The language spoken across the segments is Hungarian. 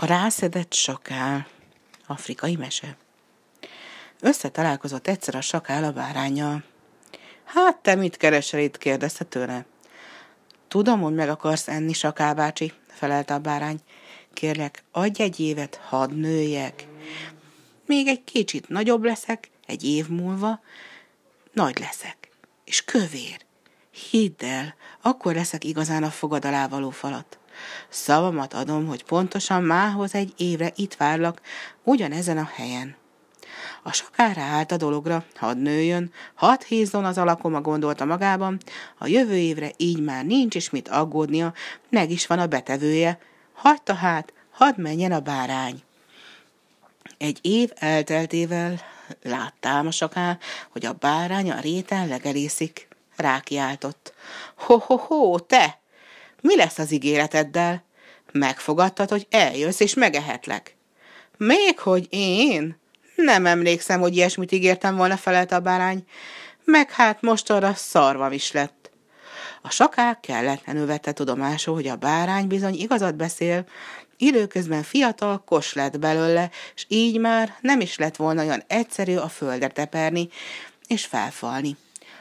A rászedett sakál. Afrikai mese. Összetalálkozott egyszer a sakál a báránya. Hát te mit keresel itt? kérdezte tőle. Tudom, hogy meg akarsz enni, sakál bácsi, felelte a bárány. Kérlek, adj egy évet, hadd nőjek. Még egy kicsit nagyobb leszek, egy év múlva, nagy leszek, és kövér. Hidd el, akkor leszek igazán a fogad alá való falat. Szavamat adom, hogy pontosan mához egy évre itt várlak, ugyanezen a helyen. A sakára állt a dologra, hadd nőjön, hadd hízzon az alakoma, gondolta magában, a jövő évre így már nincs is mit aggódnia, meg is van a betevője. Hagyta hát, hadd menjen a bárány. Egy év elteltével láttám a saká, hogy a bárány a réten legelészik. Rákiáltott. Ho-ho-ho, te! Mi lesz az ígéreteddel? Megfogadtad, hogy eljössz és megehetlek. Még hogy én? Nem emlékszem, hogy ilyesmit ígértem volna, felelt a bárány. Meg hát most arra szarvam is lett. A sakák kelletlenül vette tudomásul, hogy a bárány bizony igazat beszél, időközben fiatal kos lett belőle, és így már nem is lett volna olyan egyszerű a földre teperni és felfalni.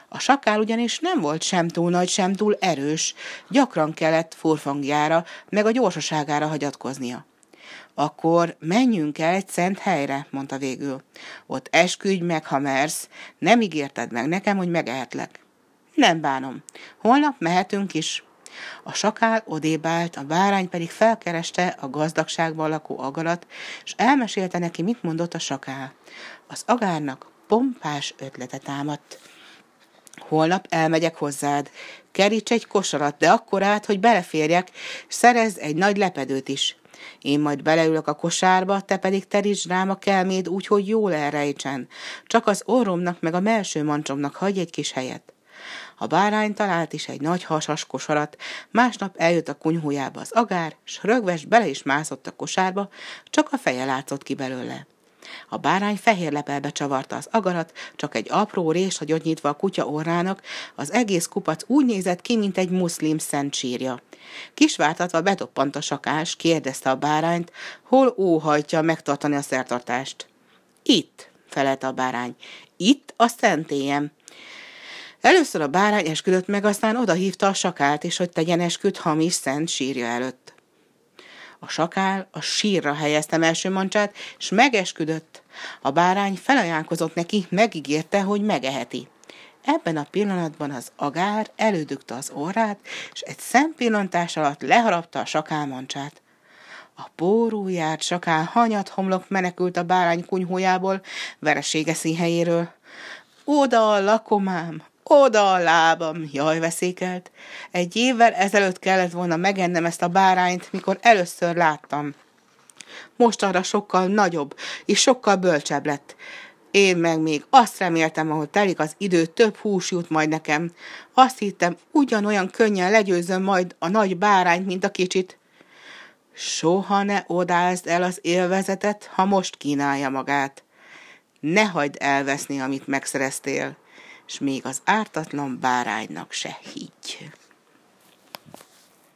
A sakál ugyanis nem volt sem túl nagy, sem túl erős, gyakran kellett furfangjára, meg a gyorsaságára hagyatkoznia. Akkor menjünk el egy szent helyre, mondta végül. Ott esküdj meg, ha mersz. Nem ígérted meg nekem, hogy megehetlek. Nem bánom. Holnap mehetünk is. A sakál odébált, a bárány pedig felkereste a gazdagságban lakó agarat, és elmesélte neki, mit mondott a sakál. Az agárnak pompás ötlete támadt. Holnap elmegyek hozzád. Keríts egy kosarat, de akkorát, hogy beleférjek, és szerezz egy nagy lepedőt is. Én majd beleülök a kosárba, te pedig terítsd rám a kelméd úgy, hogy jól elrejtsen. Csak az orromnak meg a melső mancsomnak hagyj egy kis helyet. A bárány talált is egy nagy hasas kosarat, másnap eljött a kunyhójába az agár, s rögves bele is mászott a kosárba, csak a feje látszott ki belőle. A bárány fehér lepelbe csavarta az agarat, csak egy apró rés hagyott nyitva a kutya orrának, az egész kupac úgy nézett ki, mint egy muszlim szent sírja. Kisvártatva bedoppant a sakás, kérdezte a bárányt, hol óhajtja megtartani a szertartást. Itt, felelte a bárány. Itt a szentélyem. Először a bárány esküdött meg, aztán odahívta a sakált, és hogy tegyen esküt hamis szent sírja előtt. A sakál a sírra helyezte első mancsát, és megesküdött. A bárány felajánlkozott neki, megígérte, hogy megeheti. Ebben a pillanatban az agár elődögte az orrát, és egy szempillantás alatt leharapta a sakál mancsát. A pórú járt sakál hanyat homlok menekült a bárány kunyhójából, veresége színhelyéről. Oda a lakomám, oda a lábam, jaj veszékelt. Egy évvel ezelőtt kellett volna megennem ezt a bárányt, mikor először láttam. Most arra sokkal nagyobb és sokkal bölcsebb lett. Én meg még azt reméltem, ahol telik az idő, több hús jut majd nekem. Azt hittem, ugyanolyan könnyen legyőzöm majd a nagy bárányt, mint a kicsit. Soha ne odázd el az élvezetet, ha most kínálja magát. Ne hagyd elveszni, amit megszereztél, és még az ártatlan báránynak se higgy.